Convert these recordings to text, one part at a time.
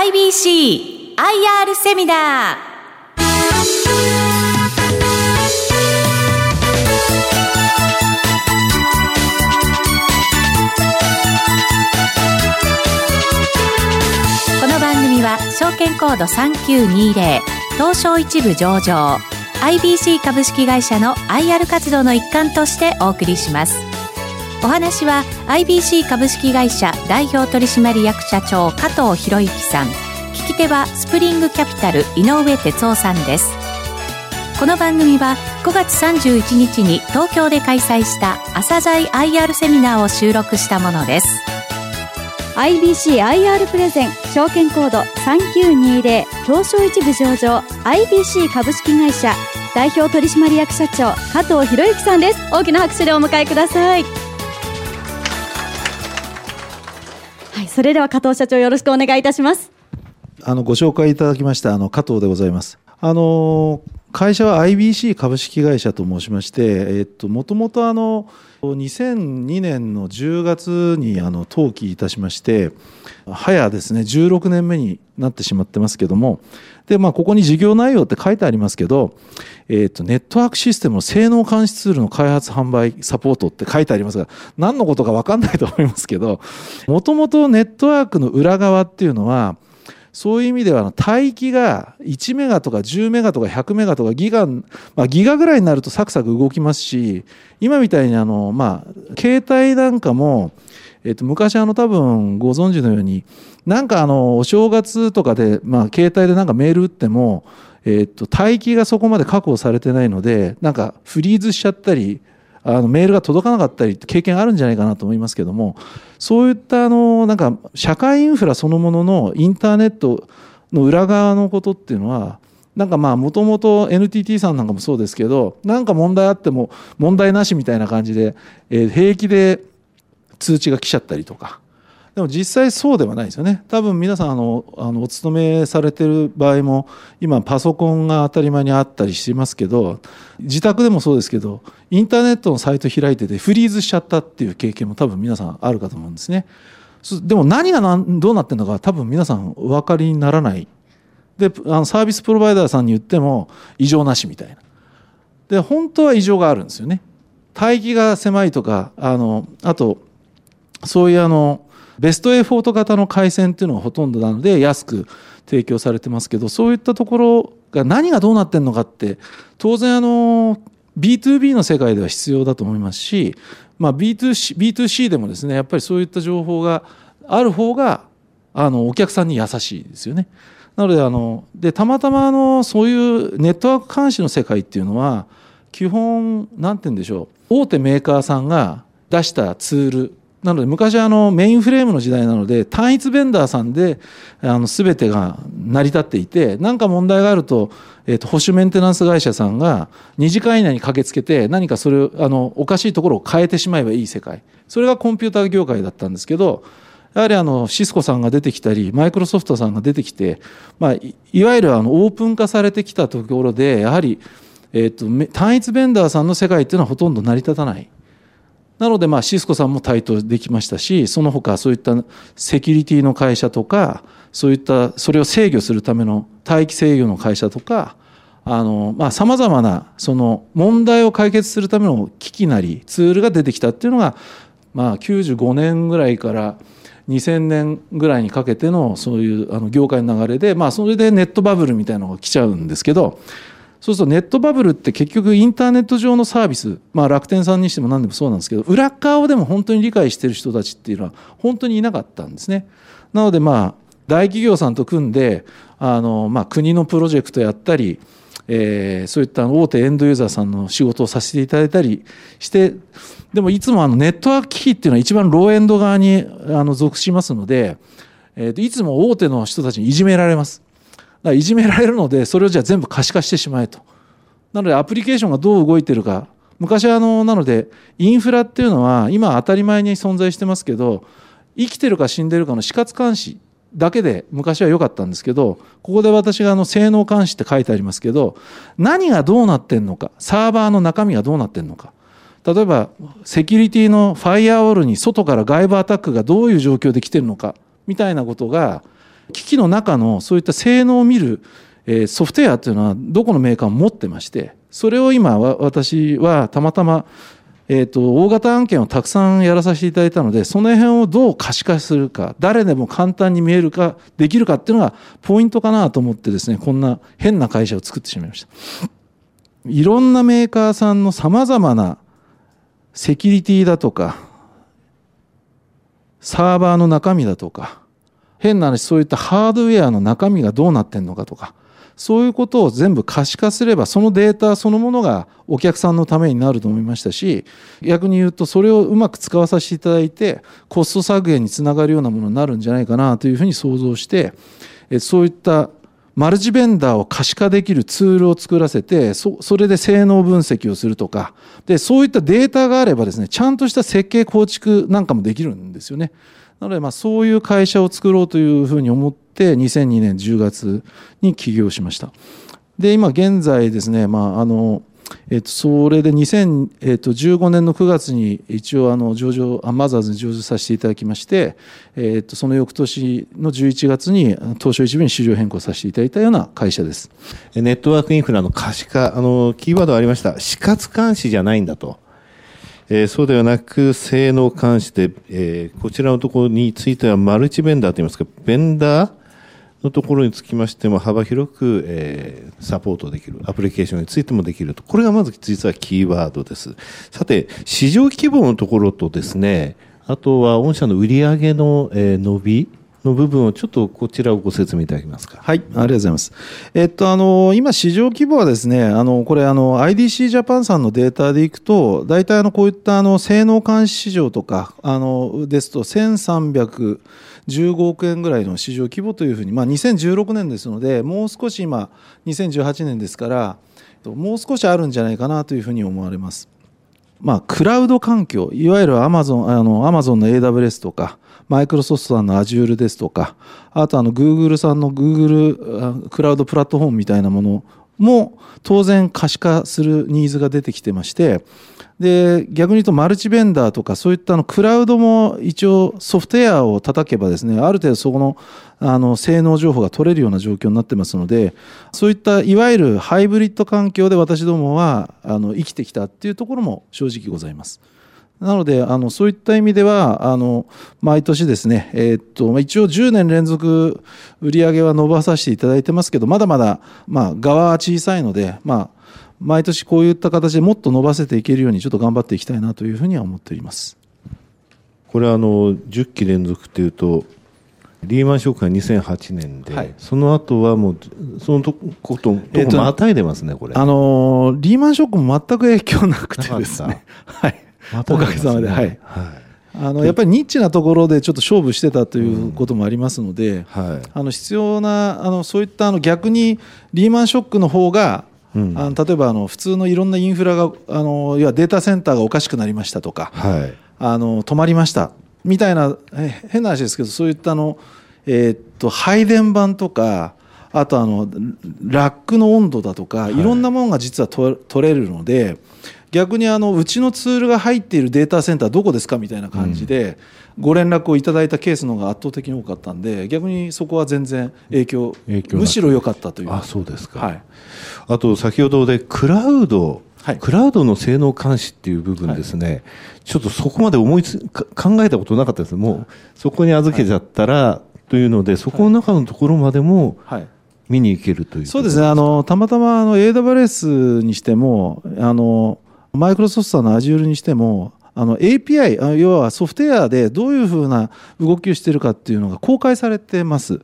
IBC IR セミナー。この番組は証券コード3920東証一部上場 IBC 株式会社の IR 活動の一環としてお送りします。お話は IBC 株式会社代表取締役社長加藤博之さん。聞き手はスプリングキャピタル井上哲夫さんです。この番組は5月31日に東京で開催した朝鮮 IR セミナーを収録したものです。IBCIR プレゼン証券コード3920東証一部上場 IBC 株式会社代表取締役社長加藤博之さんです。大きな拍手でお迎えください。はいそれでは加藤社長よろしくお願いいたしますあのご紹介いただきましたあの加藤でございます。あの会社は IBC 株式会社と申しまして、えっともともとあの2002年の10月にあの登記いたしまして、早ですね16年目になってしまってますけども、でまあここに事業内容って書いてありますけど、えっとネットワークシステムの性能監視ツールの開発販売サポートって書いてありますが、何のことか分かんないと思いますけど、もともとネットワークの裏側っていうのは。そういう意味では帯域が1メガとか10メガとか100メガとかギガ、まあ、ギガぐらいになるとサクサク動きますし今みたいにあの、まあ、携帯なんかも、えっと、昔あの多分ご存知のようになんかあのお正月とかで、まあ、携帯でなんかメール打っても、えっと、帯域がそこまで確保されてないのでなんかフリーズしちゃったりあのメールが届かなかったり経験あるんじゃないかなと思いますけどもそういったあのなんか社会インフラそのもののインターネットの裏側のことっていうのはなんかまあもともと NTT さんなんかもそうですけどなんか問題あっても問題なしみたいな感じで、えー平気で通知が来ちゃったりとかでも実際そうではないですよね。多分皆さんあのあのお勤めされてる場合も今パソコンが当たり前にあったりしますけど自宅でもそうですけどインターネットのサイト開いててフリーズしちゃったっていう経験も多分皆さんあるかと思うんですね。でも何がどうなってるのか多分皆さんお分かりにならない。であのサービスプロバイダーさんに言っても異常なしみたいな。で本当は異常があるんですよね。帯域が狭いとかあのあとそういうあのベストエフォート型の回線っていうのがほとんどなので安く提供されてますけどそういったところが何がどうなってるのかって当然あの B2B の世界では必要だと思いますし、まあ、B2C, B2C でもですねやっぱりそういった情報がある方があのお客さんに優しいですよね。なのであのでたまたまあのそういうネットワーク監視の世界っていうのは基本なんて言うんでしょう大手メーカーさんが出したツールなので昔あのメインフレームの時代なので単一ベンダーさんであの全てが成り立っていて何か問題があると,、えー、と保守メンテナンス会社さんが2時間以内に駆けつけて何かそれをあのおかしいところを変えてしまえばいい世界それがコンピューター業界だったんですけどやはりあのシスコさんが出てきたりマイクロソフトさんが出てきて、まあ、いわゆるあのオープン化されてきたところでやはり、えー、と単一ベンダーさんの世界っていうのはほとんど成り立たない。なのでまあシスコさんも台頭できましたしその他そういったセキュリティの会社とかそういったそれを制御するための待機制御の会社とかあのまあ様々なその問題を解決するための機器なりツールが出てきたっていうのがまあ95年ぐらいから2000年ぐらいにかけてのそういうあの業界の流れでまあそれでネットバブルみたいなのが来ちゃうんですけどそうするとネットバブルって結局インターネット上のサービス、まあ、楽天さんにしても何でもそうなんですけど裏側をでも本当に理解してる人たちっていうのは本当にいなかったんですね。なのでまあ大企業さんと組んであの、まあ、国のプロジェクトやったり、えー、そういった大手エンドユーザーさんの仕事をさせていただいたりしてでもいつもあのネットワーク機器っていうのは一番ローエンド側にあの属しますので、えー、いつも大手の人たちにいじめられます。らいじめられるのでそれをじゃあ全部可視化してしまえと。なのでアプリケーションがどう動いてるか昔あのなのでインフラっていうのは今当たり前に存在してますけど生きてるか死んでるかの死活監視だけで昔は良かったんですけどここで私があの性能監視って書いてありますけど何がどうなってんのかサーバーの中身がどうなってんのか例えばセキュリティのファイアウォールに外から外部アタックがどういう状況で来てるのかみたいなことが機器の中のそういった性能を見る、ソフトウェアというのはどこのメーカーも持ってましてそれを今私はたまたま、えー、と大型案件をたくさんやらさせていただいたのでその辺をどう可視化するか誰でも簡単に見えるかできるかっていうのがポイントかなと思ってですねこんな変な会社を作ってしまいました。いろんなメーカーさんのさまざまなセキュリティだとかサーバーの中身だとか変な話そういったハードウェアの中身がどうなってんのかとかそういうことを全部可視化すればそのデータそのものがお客さんのためになると思いましたし逆に言うとそれをうまく使わさせていただいてコスト削減につながるようなものになるんじゃないかなというふうに想像してそういったマルチベンダーを可視化できるツールを作らせてそれで性能分析をするとかでそういったデータがあればですねちゃんとした設計構築なんかもできるんですよね。なのでまあそういう会社を作ろうというふうに思って2002年10月に起業しました。で今現在ですね、まああのえっと、それで2015年の9月に一応あの上場マザーズに上場させていただきまして、えっと、その翌年の11月に東証一部に市場変更させていただいたような会社です。ネットワークインフラの可視化、あの、キーワードありました。死活監視じゃないんだと。えーそうではなく、性能監視で、えーこちらのところについてはマルチベンダーといいますか、ベンダーのところにつきましても幅広く、えーサポートできる。アプリケーションについてもできると。これがまず実はキーワードです。さて、市場規模のところとですね、あとは御社の売上の、えー伸びの部分をちょっとこちらをご説明いただけますか。はい、ありがとうございます。えっと、あの、今、市場規模はですね、あの、これ、あの、IDC ジャパンさんのデータでいくと、大体、あの、こういった、あの、性能監視市場とか、あの、ですと、1315億円ぐらいの市場規模というふうに、まあ、2016年ですので、もう少し今、2018年ですから、もう少しあるんじゃないかなというふうに思われます。まあ、クラウド環境、いわゆるアマゾン、あの、アマゾンの AWS とか、マイクロソフトさんの Azure ですとか、あとあの、Google さんの Google クラウドプラットフォームみたいなものも当然可視化するニーズが出てきてまして、で、逆に言うとマルチベンダーとかそういったのクラウドも一応ソフトウェアを叩けばですね、ある程度そこのあの性能情報が取れるような状況になってますので、そういったいわゆるハイブリッド環境で私どもはあの生きてきたっていうところも正直ございます。なのであのそういった意味ではあの毎年ですね、えーっとまあ一応10年連続売り上げは伸ばさせていただいてますけどまだまだ、まあ、側は小さいので、まあ、毎年こういった形でもっと伸ばせていけるようにちょっと頑張っていきたいなというふうには思っております。これはあの10期連続っていうとリーマンショックが2008年で、はいその後はもうそのとことととこまたいでますねこれ。あのリーマンショックも全く影響なくてですなね、はい、おかげさまで。はい。はい。あのやっぱりニッチなところでちょっと勝負してたということもありますので、はい。あの必要なあのそういったあの逆にリーマンショックの方が、うん。あの例えばあの普通のいろんなインフラがあのいわデータセンターがおかしくなりましたとか、はい。あの止まりました。みたいなえ変な話ですけどそういったあの、えーっと配電盤とかあとあのラックの温度だとか、い、ろんなものが実はと取れるので逆にあのうちのツールが入っているデータセンターどこですかみたいな感じで、ご連絡をいただいたケースの方が圧倒的に多かったんで逆にそこは全然影響むしろ良かったという。あそうですか、はい。あと先ほどでクラウド、はい。クラウドの性能監視っていう部分ですね、ちょっとそこまで思いつか考えたことなかったです。もうそこに預けちゃったら、というのでそこの中のところまでもはい。見に行けるというそうですね。あのたまたまあの AWS にしてもあのマイクロソフトさんの Azure にしてもあの API あ要はソフトウェアでどういうふうな動きをしているかっていうのが公開されてます。うん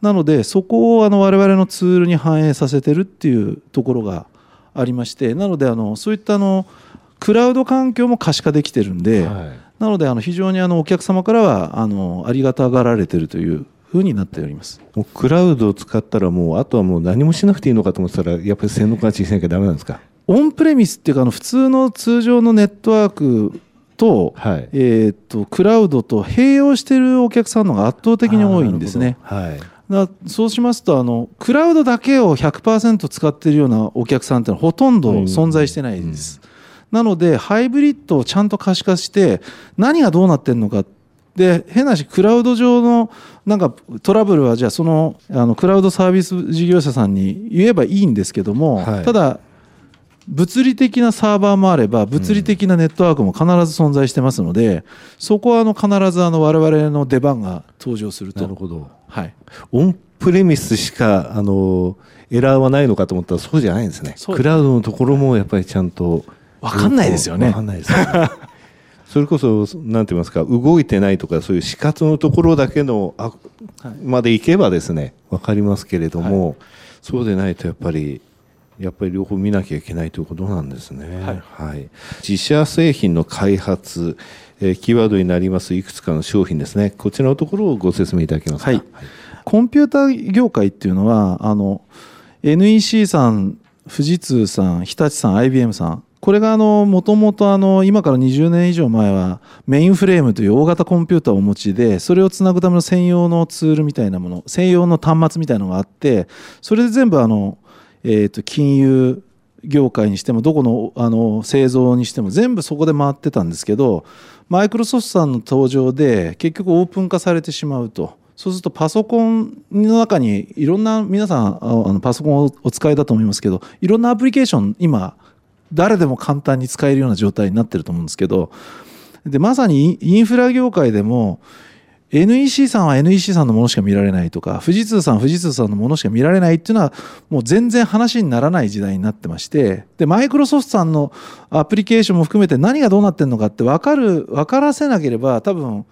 なのでそこをあの我々のツールに反映させてるっていうところがありましてなのであのそういったあのクラウド環境も可視化できてるんで、はいなのであの非常にあのお客様からはあのありがたがられてるというふうになっております。もうクラウドを使ったらもうあとはもう何もしなくていいのかと思ってたらやっぱり性能監視しなきゃダメなんですか？オンプレミスっていうかあの普通の通常のネットワークと,、はい。えーっとクラウドと併用しているお客さんの方が圧倒的に多いんですね。あーなるほだそうしますとあのクラウドだけを100%使っているようなお客さんってのはほとんど存在してないです。なのでハイブリッドをちゃんと可視化して何がどうなってるのかで変なしクラウド上のなんかトラブルはじゃあそのあのクラウドサービス事業者さんに言えばいいんですけども、はい。ただ物理的なサーバーもあれば物理的なネットワークも必ず存在してますので、そこはあの必ずあの我々の出番が登場するとなるほど。はい、オンプレミスしか、あの、エラーはないのかと思ったらそうじゃないんですね。クラウドのところもやっぱりちゃんと。わかんないですよねわかんないですよね。それこそ、なんて言いますか、動いてないとか、そういう死活のところだけの、あ、まで行けばですね、わかりますけれども、そうでないとやっぱり、やっぱり両方見なきゃいけないということなんですね。はい。自社製品の開発、えーキーワードになりますいくつかの商品ですね。こちらのところをご説明いただけますか？はいコンピューター業界っていうのはあの NEC さん富士通さん日立さん IBM さんこれがもともと今から20年以上前はメインフレームという大型コンピューターをお持ちでそれをつなぐための専用のツールみたいなもの専用の端末みたいなのがあってそれで全部あの、えー、と金融業界にしてもどこのあの製造にしても全部そこで回ってたんですけどマイクロソフトさんの登場で結局オープン化されてしまうと。そうするとパソコンの中にいろんな皆さんあのパソコンをお使いだと思いますけどいろんなアプリケーション今誰でも簡単に使えるような状態になってると思うんですけどでまさにインフラ業界でも NEC さんは NEC さんのものしか見られないとか富士通さんは富士通さんのものしか見られないっていうのはもう全然話にならない時代になってましてでマイクロソフトさんのアプリケーションも含めて何がどうなってるのかって分かる分からせなければ多分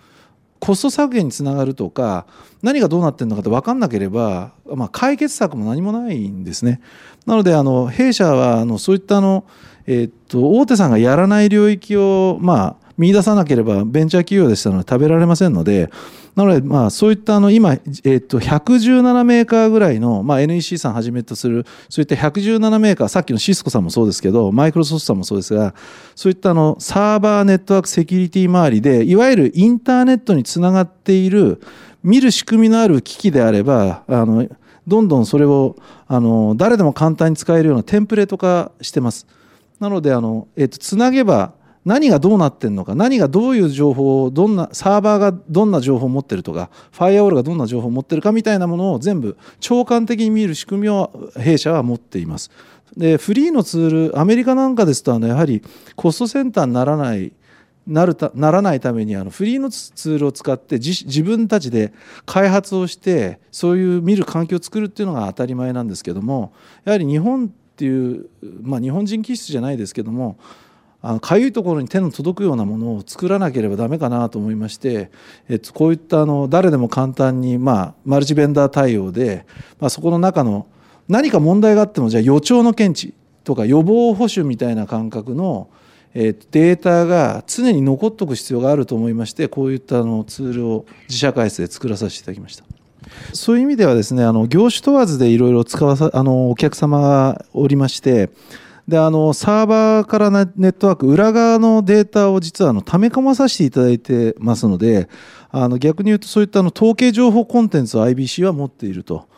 コスト削減につながるとか何がどうなってるのかって分かんなければ、まあ、解決策も何もないんですね。なのであの弊社はあのそういったあの、えっと大手さんがやらない領域を、まあ、見出さなければベンチャー企業でしたので食べられませんのでなのでまあそういったあの今、えーっと117メーカーぐらいの、まあ、NEC さんはじめとするそういった117メーカーさっきのシスコさんもそうですけどマイクロソフトさんもそうですがそういったあのサーバーネットワークセキュリティ周りでいわゆるインターネットにつながっている見る仕組みのある機器であればあのどんどんそれをあの誰でも簡単に使えるようなテンプレート化してます。なのであの、えっとつなげば何がどうなってるのか何がどういう情報をどんなサーバーがどんな情報を持ってるとかファイアウォールがどんな情報を持ってるかみたいなものを全部長官的に見る仕組みを弊社は持っています。でフリーのツールアメリカなんかですとあのやはりコストセンターにならないなるたならないためにあのフリーのツールを使って自自分たちで開発をしてそういう見る環境を作るっていうのが当たり前なんですけどもやはり日本っていう、まあ、日本人気質じゃないですけどもかゆいところに手の届くようなものを作らなければダメかなと思いまして、えっと、こういったあの誰でも簡単に、まあ、マルチベンダー対応で、まあ、そこの中の何か問題があってもじゃあ予兆の検知とか予防保守みたいな感覚のえーデータが常に残っておく必要があると思いましてこういったあのツールを自社開発で作らさせていただきました。そういう意味ではですねあの業種問わずでいろいろ使わさあのお客様がおりましてであのサーバーからネットワーク裏側のデータを実はあの溜め込まさせていただいてますのであの逆に言うとそういったあの統計情報コンテンツを IBC は持っていると。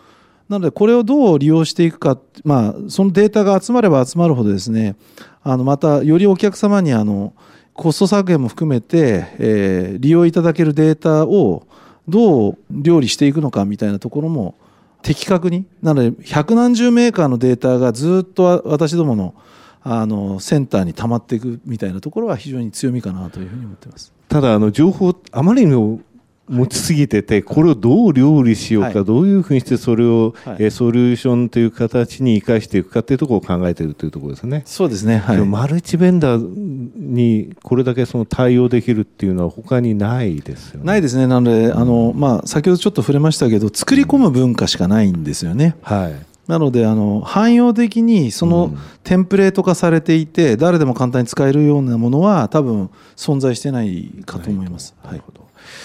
なのでこれをどう利用していくか、まあ、そのデータが集まれば集まるほどですねあのまたよりお客様にあのコスト削減も含めて、えー利用いただけるデータをどう料理していくのかみたいなところも的確に？なので百何十メーカーのデータがずっと私どものあのセンターに溜まっていくみたいなところは非常に強みかなというふうに思ってます。ただ、あの、情報、あまりにも持ちすぎてて、これをどう料理しようか、はいどういうふうにしてそれを、はいえーソリューションという形に生かしていくかというところを考えているというところですね。そうですね、はいマルチベンダーにこれだけその対応できるっていうのは他にないですよね。ないですね、なので、あのまあ、先ほどちょっと触れましたけど、作り込む文化しかないんですよね。はい。なのであの汎用的にそのテンプレート化されていて、誰でも簡単に使えるようなものは多分存在してないかと思います。はい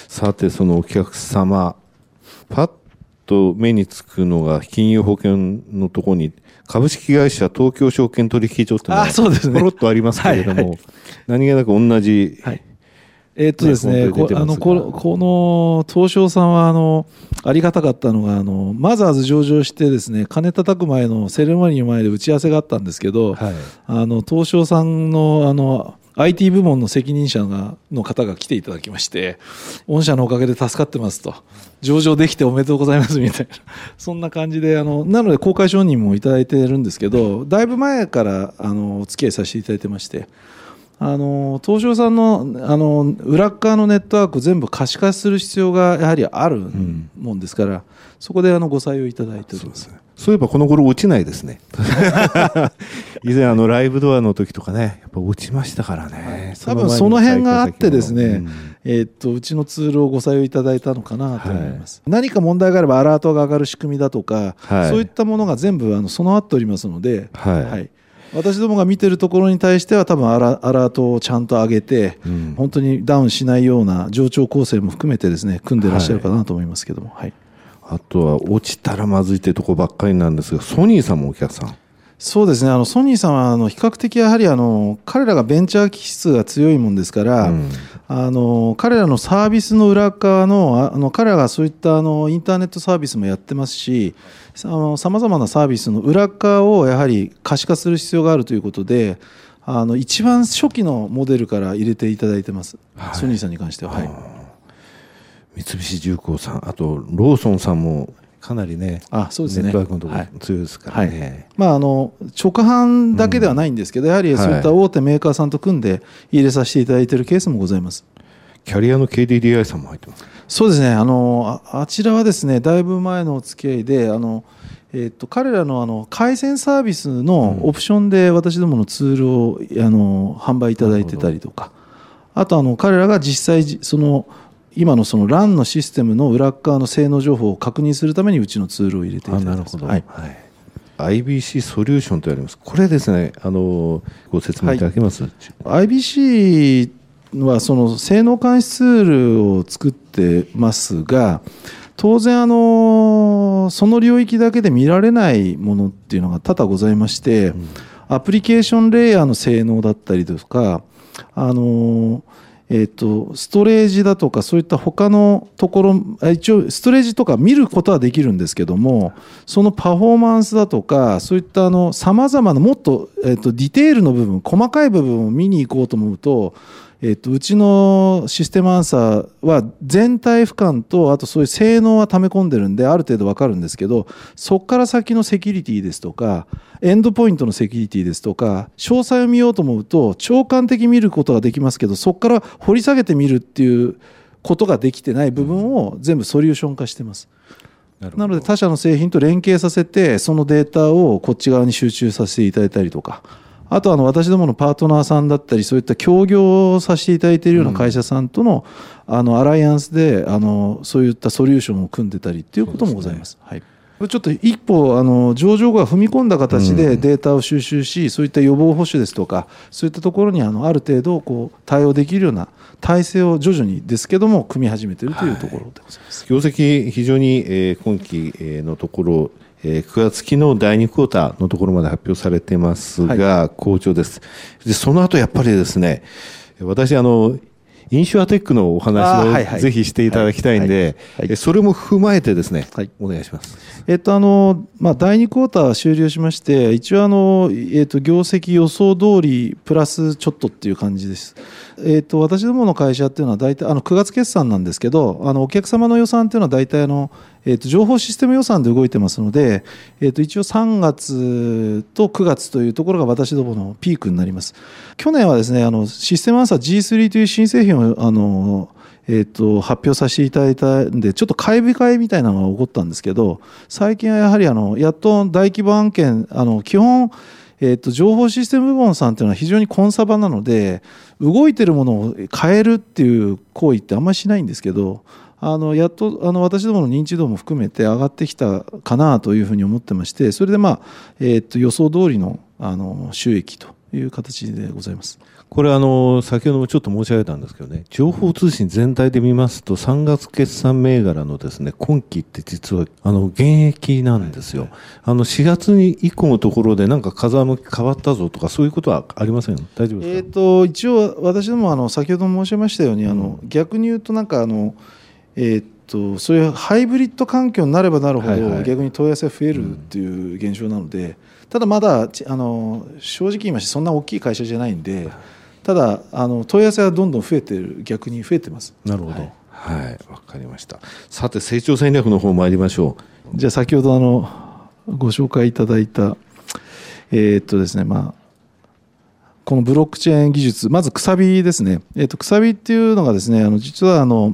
さて、そのお客様、パッと目につくのが金融保険のところに、株式会社東京証券取引所っていうのがあそうですね。ポロッとありますけれども、はい。は何気なく同じ、はい。えーっとですね、ねこあのこの東証さんはあのありがたかったのがあのマザーズ上場してですね金叩く前のセレモニーの前で打ち合わせがあったんですけど、はい。あの東証さんのあの IT 部門の責任者がの方が来ていただきまして御社のおかげで助かってますと。上場できておめでとうございますみたいな。そんな感じであのなので公開承認もいただいてるんですけどだいぶ前からあのお付き合いさせていただいてまして。あの東証さんのあの裏側のネットワーク全部可視化する必要がやはりあるもんですから、そこであのご採用いただいております。そういえばこの頃落ちないですね。以前あのライブドアの時とかね、やっぱ落ちましたからね。多分その辺があってですね、う。ん、えー、っとうちのツールをご採用いただいたのかなと思います。はい、何か問題があればアラートが上がる仕組みだとか、はい、そういったものが全部あの備わっておりますので、はい、はい。私どもが見てるところに対しては多分アラアラートをちゃんと上げて、うん、本当にダウンしないような上長構成も含めてですね組んでらっしゃるかなと思いますけども、はい、あとは落ちたらまずいってとこばっかりなんですがソニーさんもお客さん？そうですね。あのソニーさんはあの比較的やはりあの彼らがベンチャー気質が強いもんですから、うん、あの彼らのサービスの裏側のあの彼らがそういったあのインターネットサービスもやってますしさまざまなサービスの裏側をやはり可視化する必要があるということであの一番初期のモデルから入れていただいてます、はい、ソニーさんに関しては。はい、三菱重工さんあとローソンさんもかなりね、あそうですね。ネットワークのところ強いですからね、はい。まあ、あの直販だけではないんですけど、うん、やはりそういった大手メーカーさんと組んで入れさせていただいているケースもございます。キャリアの KDDI さんも入ってます。そうですね。あのあちらはですねだいぶ前のお付き合いであの、えーと、彼らのあの回線サービスのオプションで私どものツールをあの販売いただいてたりとか。あとあの彼らが実際その今のその LAN のシステムの裏側の性能情報を確認するためにうちのツールを入れていただいてます。はい、はい IBC ソリューションとあります。これですね、あのご説明いただけます？はい、IBC はその性能監視ツールを作ってますが、当然あのその領域だけで見られないものっていうのが多々ございまして、うん、アプリケーションレイヤーの性能だったりとか、あのえーと、ストレージだとかそういった他のところ一応ストレージとか見ることはできるんですけどもそのパフォーマンスだとかそういったさまざまなもっと,、えーとディテールの部分細かい部分を見に行こうと思うとえっと、うちのシステムアンサーは全体俯瞰とあとそういう性能は溜め込んでるんである程度わかるんですけどそこから先のセキュリティですとかエンドポイントのセキュリティですとか詳細を見ようと思うと長官的に見ることができますけどそこから掘り下げてみるっていうことができてない部分を全部ソリューション化してます。なので他社の製品と連携させてそのデータをこっち側に集中させていただいたりとかあとあの私どものパートナーさんだったりそういった協業をさせていただいているような会社さんとの,、あのアライアンスであのそういったソリューションを組んでたりっていうこともございます。すね、はい。ちょっと一歩あの上場が踏み込んだ形でデータを収集し、そういった予防保守ですとかそういったところにあのある程度こう対応できるような体制を徐々にですけども組み始めているというところでございます、はい、業績非常に、えー、今期のところえー、9月期の第2クォーターのところまで発表されてますが、はい、好調です。で、その後やっぱりですね、私、あの、インシュアテックのお話をぜひしていただきたいんで、それも踏まえてですね、はい、お願いします。えっと、あの、まあ、第2クォーター終了しまして、一応あの、えっと、業績予想通りプラスちょっとっていう感じです。えっと、私どもの会社っていうのは大体、あの、9月決算なんですけど、あの、お客様の予算っていうのは大体あの、えー、と情報システム予算で動いてますので、えー、と一応3月と9月というところが私どものピークになります。去年はですねあのシステムアンサー G3 という新製品をあのえー、と発表させていただいたんでちょっと買い控えみたいなのが起こったんですけど最近はやはりあのやっと大規模案件あの基本えー、と情報システム部門さんっていうのは非常にコンサバなので動いてるものを変えるっていう行為ってあんまりしないんですけどあのやっとあの私どもの認知度も含めて上がってきたかなというふうに思ってましてそれで、まあえー、と予想通りのあの収益という形でございます。これあの、先ほどもちょっと申し上げたんですけどね、情報通信全体で見ますと、3月決算銘柄のですね、今期って実は、あの、現役なんですよ。あの、4月に以降のところでなんか風向き変わったぞとか、そういうことはありません？大丈夫ですか？えっ、と、一応、私どもあの、先ほど申し上げましたように、あの、逆に言うとなんかあの、えー、っとそういうハイブリッド環境になればなるほど、逆に問い合わせが増えるっていう現象なので、ただまだあの正直言いましてそんな大きい会社じゃないんでただあの問い合わせはどんどん増えてる逆に増えてます。なるほど。はい。はい。わ、かりました。さて成長戦略の方参りましょじゃあ先ほどあのご紹介いただいたえーっとですねまあこのブロックチェーン技術まずくさびですね、えーっとくさびっていうのがですねあの実はあの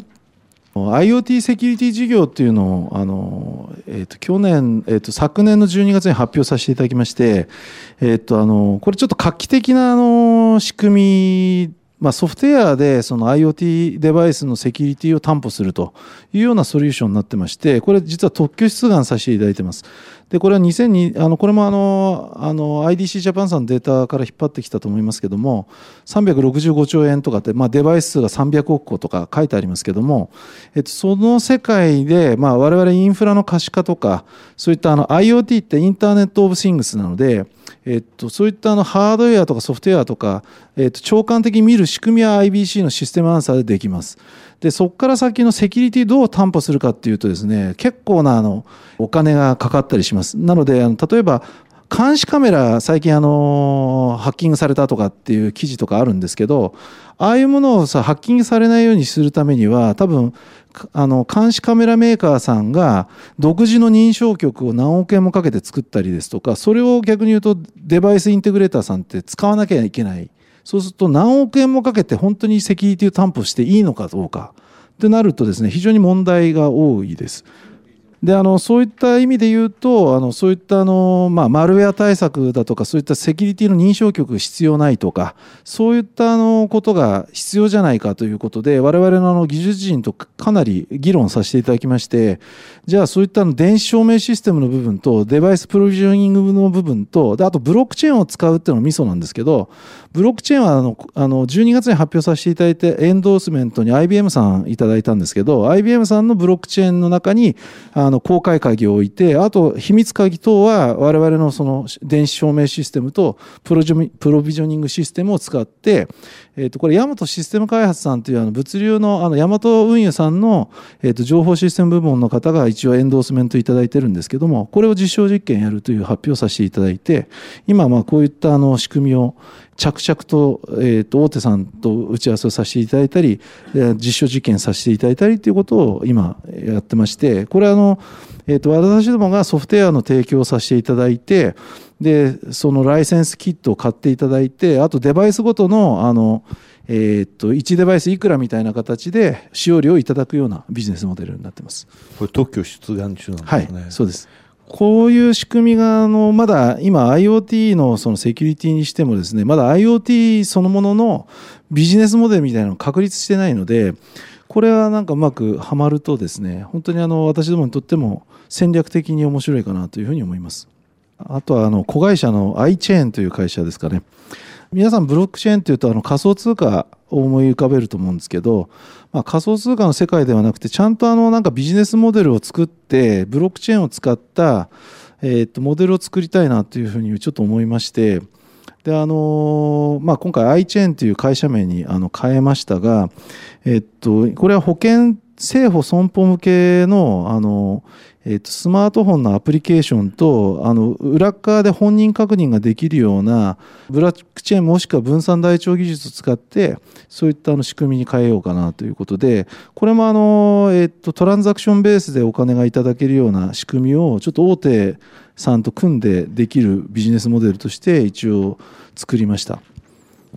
IoT セキュリティ事業っていうのをあの、えー、と去年、えー、と昨年の12月に発表させていただきまして、えー、とあのこれちょっと画期的なあの仕組みまあ、ソフトウェアでその IoT デバイスのセキュリティを担保するというようなソリューションになってまして、これ実は特許出願させていただいてます。で、これは2002、あの、これもあの、あの、IDC ジャパンさんのデータから引っ張ってきたと思いますけども、365兆円とかって、まあ、デバイス数が300億個とか書いてありますけども、えっと、その世界で、まあ、我々インフラの可視化とか、そういったあの IoT ってインターネット・オブ・シングスなので、えっと、そういったあのハードウェアとかソフトウェアとか、えっと、長官的に見る仕組みは IBC のシステムアンサーでできます。で、そこから先のセキュリティどう担保するかっていうとですね、結構なあのお金がかかったりします。ますなので、あの例えば、監視カメラ最近あのハッキングされたとかっていう記事とかあるんですけどああいうものをさハッキングされないようにするためには多分あの監視カメラメーカーさんが独自の認証局を何億円もかけて作ったりですとかそれを逆に言うとデバイスインテグレーターさんって使わなきゃいけないそうすると何億円もかけて本当にセキュリティを担保していいのかどうかってなるとですね非常に問題が多いです。であのそういった意味で言うとあのそういったあの、まあ、マルウェア対策だとかそういったセキュリティの認証局が必要ないとかそういったあのことが必要じゃないかということで我々のあの技術陣とかなり議論させていただきましてじゃあそういったの電子証明システムの部分とデバイスプロビジョニングの部分とであとブロックチェーンを使うっていうのがミソなんですけどブロックチェーンはあのあの12月に発表させていただいてエンドースメントに IBM さんいただいたんですけど IBM さんのブロックチェーンの中にあの公開鍵を置いてあと秘密鍵等は我々のその電子証明システムとプロジョプロビジョニングシステムを使って、えー、とこれヤマトシステム開発さんというあの物流のあのヤマト運輸さんの、えー、と情報システム部門の方が一応エンドースメントいただいてるんですけどもこれを実証実験やるという発表をさせていただいて今まあこういったあの仕組みを着々と,、えー、と大手さんと打ち合わせをさせていただいたり実証実験させていただいたりということを今やってましてこれあの、えー、と私どもがソフトウェアの提供をさせていただいてでそのライセンスキットを買っていただいてあとデバイスごとのあのえー、と1デバイスいくらみたいな形で使用料をいただくようなビジネスモデルになってます。これ特許出願中なんはいですね、、そうです。こういう仕組みがあのまだ今 IoT のそのセキュリティにしてもですねまだ IoT そのもののビジネスモデルみたいなのを確立してないのでこれはなんかうまくはまるとですね本当にあの私どもにとっても戦略的に面白いかなというふうに思います。あとはあの子会社の iChain という会社ですかね。皆さんブロックチェーンというとあの仮想通貨を思い浮かべると思うんですけど、まあ、仮想通貨の世界ではなくてちゃんとあのなんかビジネスモデルを作ってブロックチェーンを使った、えー、とモデルを作りたいなというふうにちょっと思いましてであのまあ、今回 iChain という会社名にあの変えましたが、えっと、これは保険政府損保向けのあの、えっと、スマートフォンのアプリケーションとあの裏側で本人確認ができるようなブロックチェーンもしくは分散台帳技術を使ってそういったあの仕組みに変えようかなということでこれもあの、えっと、トランザクションベースでお金がいただけるような仕組みをちょっと大手さんと組んでできるビジネスモデルとして一応作りました。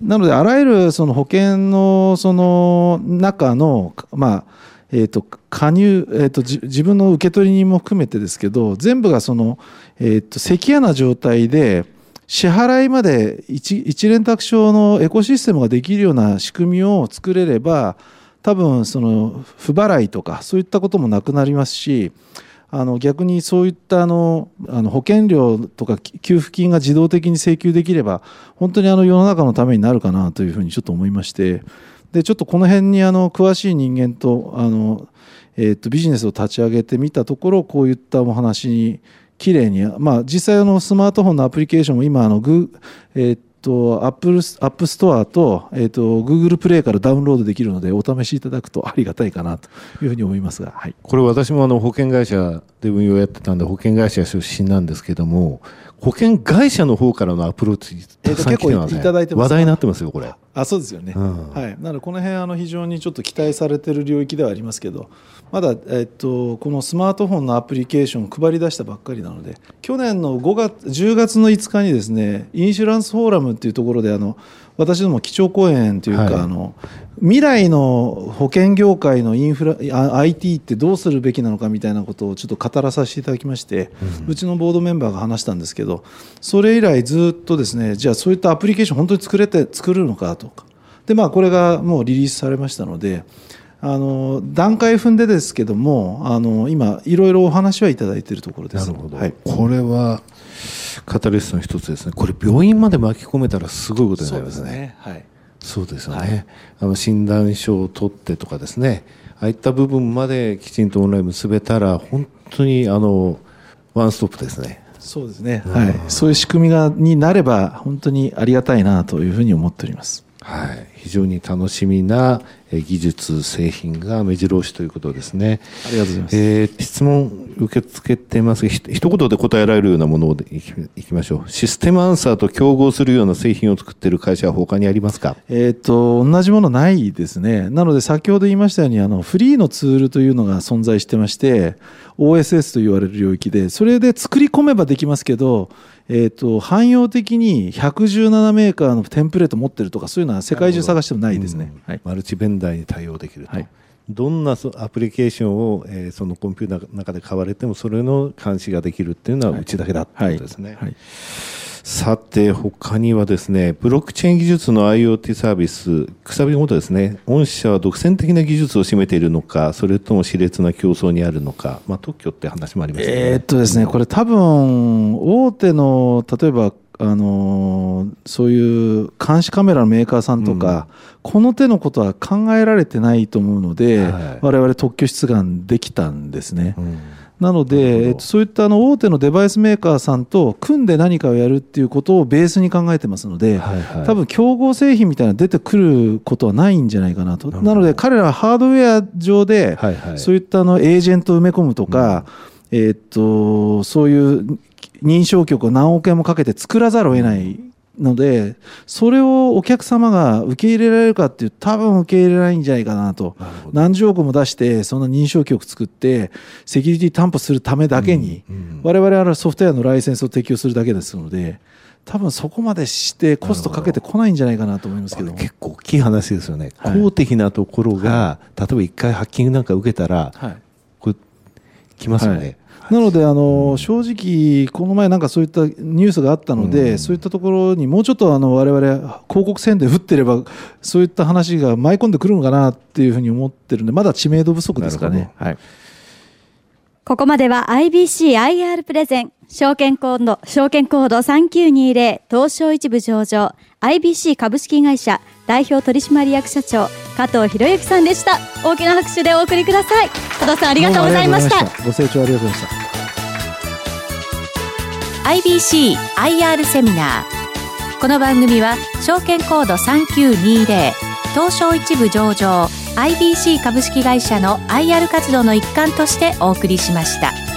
なのであらゆるその保険のその中のまあえー、と加入、えー、と自分の受け取り人も含めてですけど全部がその、えー、と関谷な状態で支払いまで一一連卓上のエコシステムができるような仕組みを作れれば多分その不払いとかそういったこともなくなりますしあの逆にそういったあのあの保険料とか給付金が自動的に請求できれば本当にあの世の中のためになるかなというふうにちょっと思いましてでちょっとこの辺にあの詳しい人間とあの、えー、とビジネスを立ち上げてみたところこういったお話にきれいに、まあ、実際のスマートフォンのアプリケーションも今あのグ、えーとアップルアップストアと,、えー、と Google プレイからダウンロードできるのでお試しいただくとありがたいかなというふうに思いますが、はい、これ私もあの保険会社で運用やってたんで保険会社出身なんですけども保険会社の方からのアプローチたくさん来てますね、えーと結構いただいてます話題になってますよこれ。あそうですよね、うん。はい、なのでこの辺あの非常にちょっと期待されてる領域ではありますけどまだ、えっと、このスマートフォンのアプリケーションを配り出したばっかりなので去年の5月10月の5日にですねインシュランスフォーラムっていうところであの私ども基調講演というか、はい。あの未来の保険業界のインフラあ IT ってどうするべきなのかみたいなことをちょっと語らさせていただきまして、うちのボードメンバーが話したんですけどそれ以来ずっとですねじゃあそういったアプリケーション本当に作れて作れるのかとか。でまあこれがもうリリースされましたのであの段階踏んでですけどもあの今いろいろお話はいただいているところです。なるほど、はい。これはカタリストの一つですね。これ病院まで巻き込めたらすごいことになりますね。はい。そうですよね、はい。あの診断書を取ってとかですね。ああいった部分まできちんとオンライン結べたら本当にあのワンストップですね。そうですね、はい、そういう仕組みがになれば本当にありがたいなというふうに思っております。はい、非常に楽しみなえー技術製品が目白押しということですね。ありがとうございます。えー質問受け付けてますがひ一言で答えられるようなものでいきいきましょうシステムアンサーと競合するような製品を作っている会社は他にありますか？えー、と同じものないですね、なので先ほど言いましたようにあのフリーのツールというのが存在してまして OSS と言われる領域でそれで作り込めばできますけど、えー、と汎用的に117メーカーのテンプレート持ってるとかそういうのは世界中探してもないですね。はい。マルチベンダーに対応できると、はい。どんなそアプリケーションを、えーそのコンピューターの中で買われてもそれの監視ができるっていうのはうちだけだってことですね、はい。さて他にはですねブロックチェーン技術の IoT サービスくさびごとですね御社は独占的な技術を占めているのかそれとも熾烈な競争にあるのか、まあ、特許って話もありますよね、えーっとですね、これ多分、大手の、例えば、あのーそういう監視カメラのメーカーさんとか、この手のことは考えられてないと思うので、はい我々特許出願できたんですね。うん。なので、えっと、そういったあの大手のデバイスメーカーさんと組んで何かをやるっていうことをベースに考えてますので、はいはい。多分競合製品みたいなの出てくることはないんじゃないかなと。なので彼らはハードウェア上で、はいはい。そういったあのエージェントを埋め込むとか、えーっとそういう認証局を何億円もかけて作らざるを得ないのでそれをお客様が受け入れられるかっていう多分受け入れないんじゃないかなと。何十億も出してそんな認証局作ってセキュリティ担保するためだけに、うん我々はソフトウェアのライセンスを適用するだけですので多分そこまでしてコストかけてこないんじゃないかなと思いますけど。も結構大きい話ですよね、はい。公的なところが、例えば一回ハッキングなんか受けたら、はい。これ、来ますよね。なのであの、正直、この前、なんかそういったニュースがあったので、うん。そういったところにもうちょっとあの我々広告宣伝打ってれば、そういった話が舞い込んでくるのかなっていうふうに思ってるんで、まだ知名度不足ですかね。はい。ここまでは IBCIR プレゼン、証券コード、証券コード3920東証一部上場 IBC 株式会社代表取締役社長加藤博之さんでした。大きな拍手でお送りください。加藤さんありがとうございました。ご清聴ありがとうございました IBC IR セミナーこの番組は証券コード3920東証一部上場 IBC 株式会社の IR 活動の一環としてお送りしました。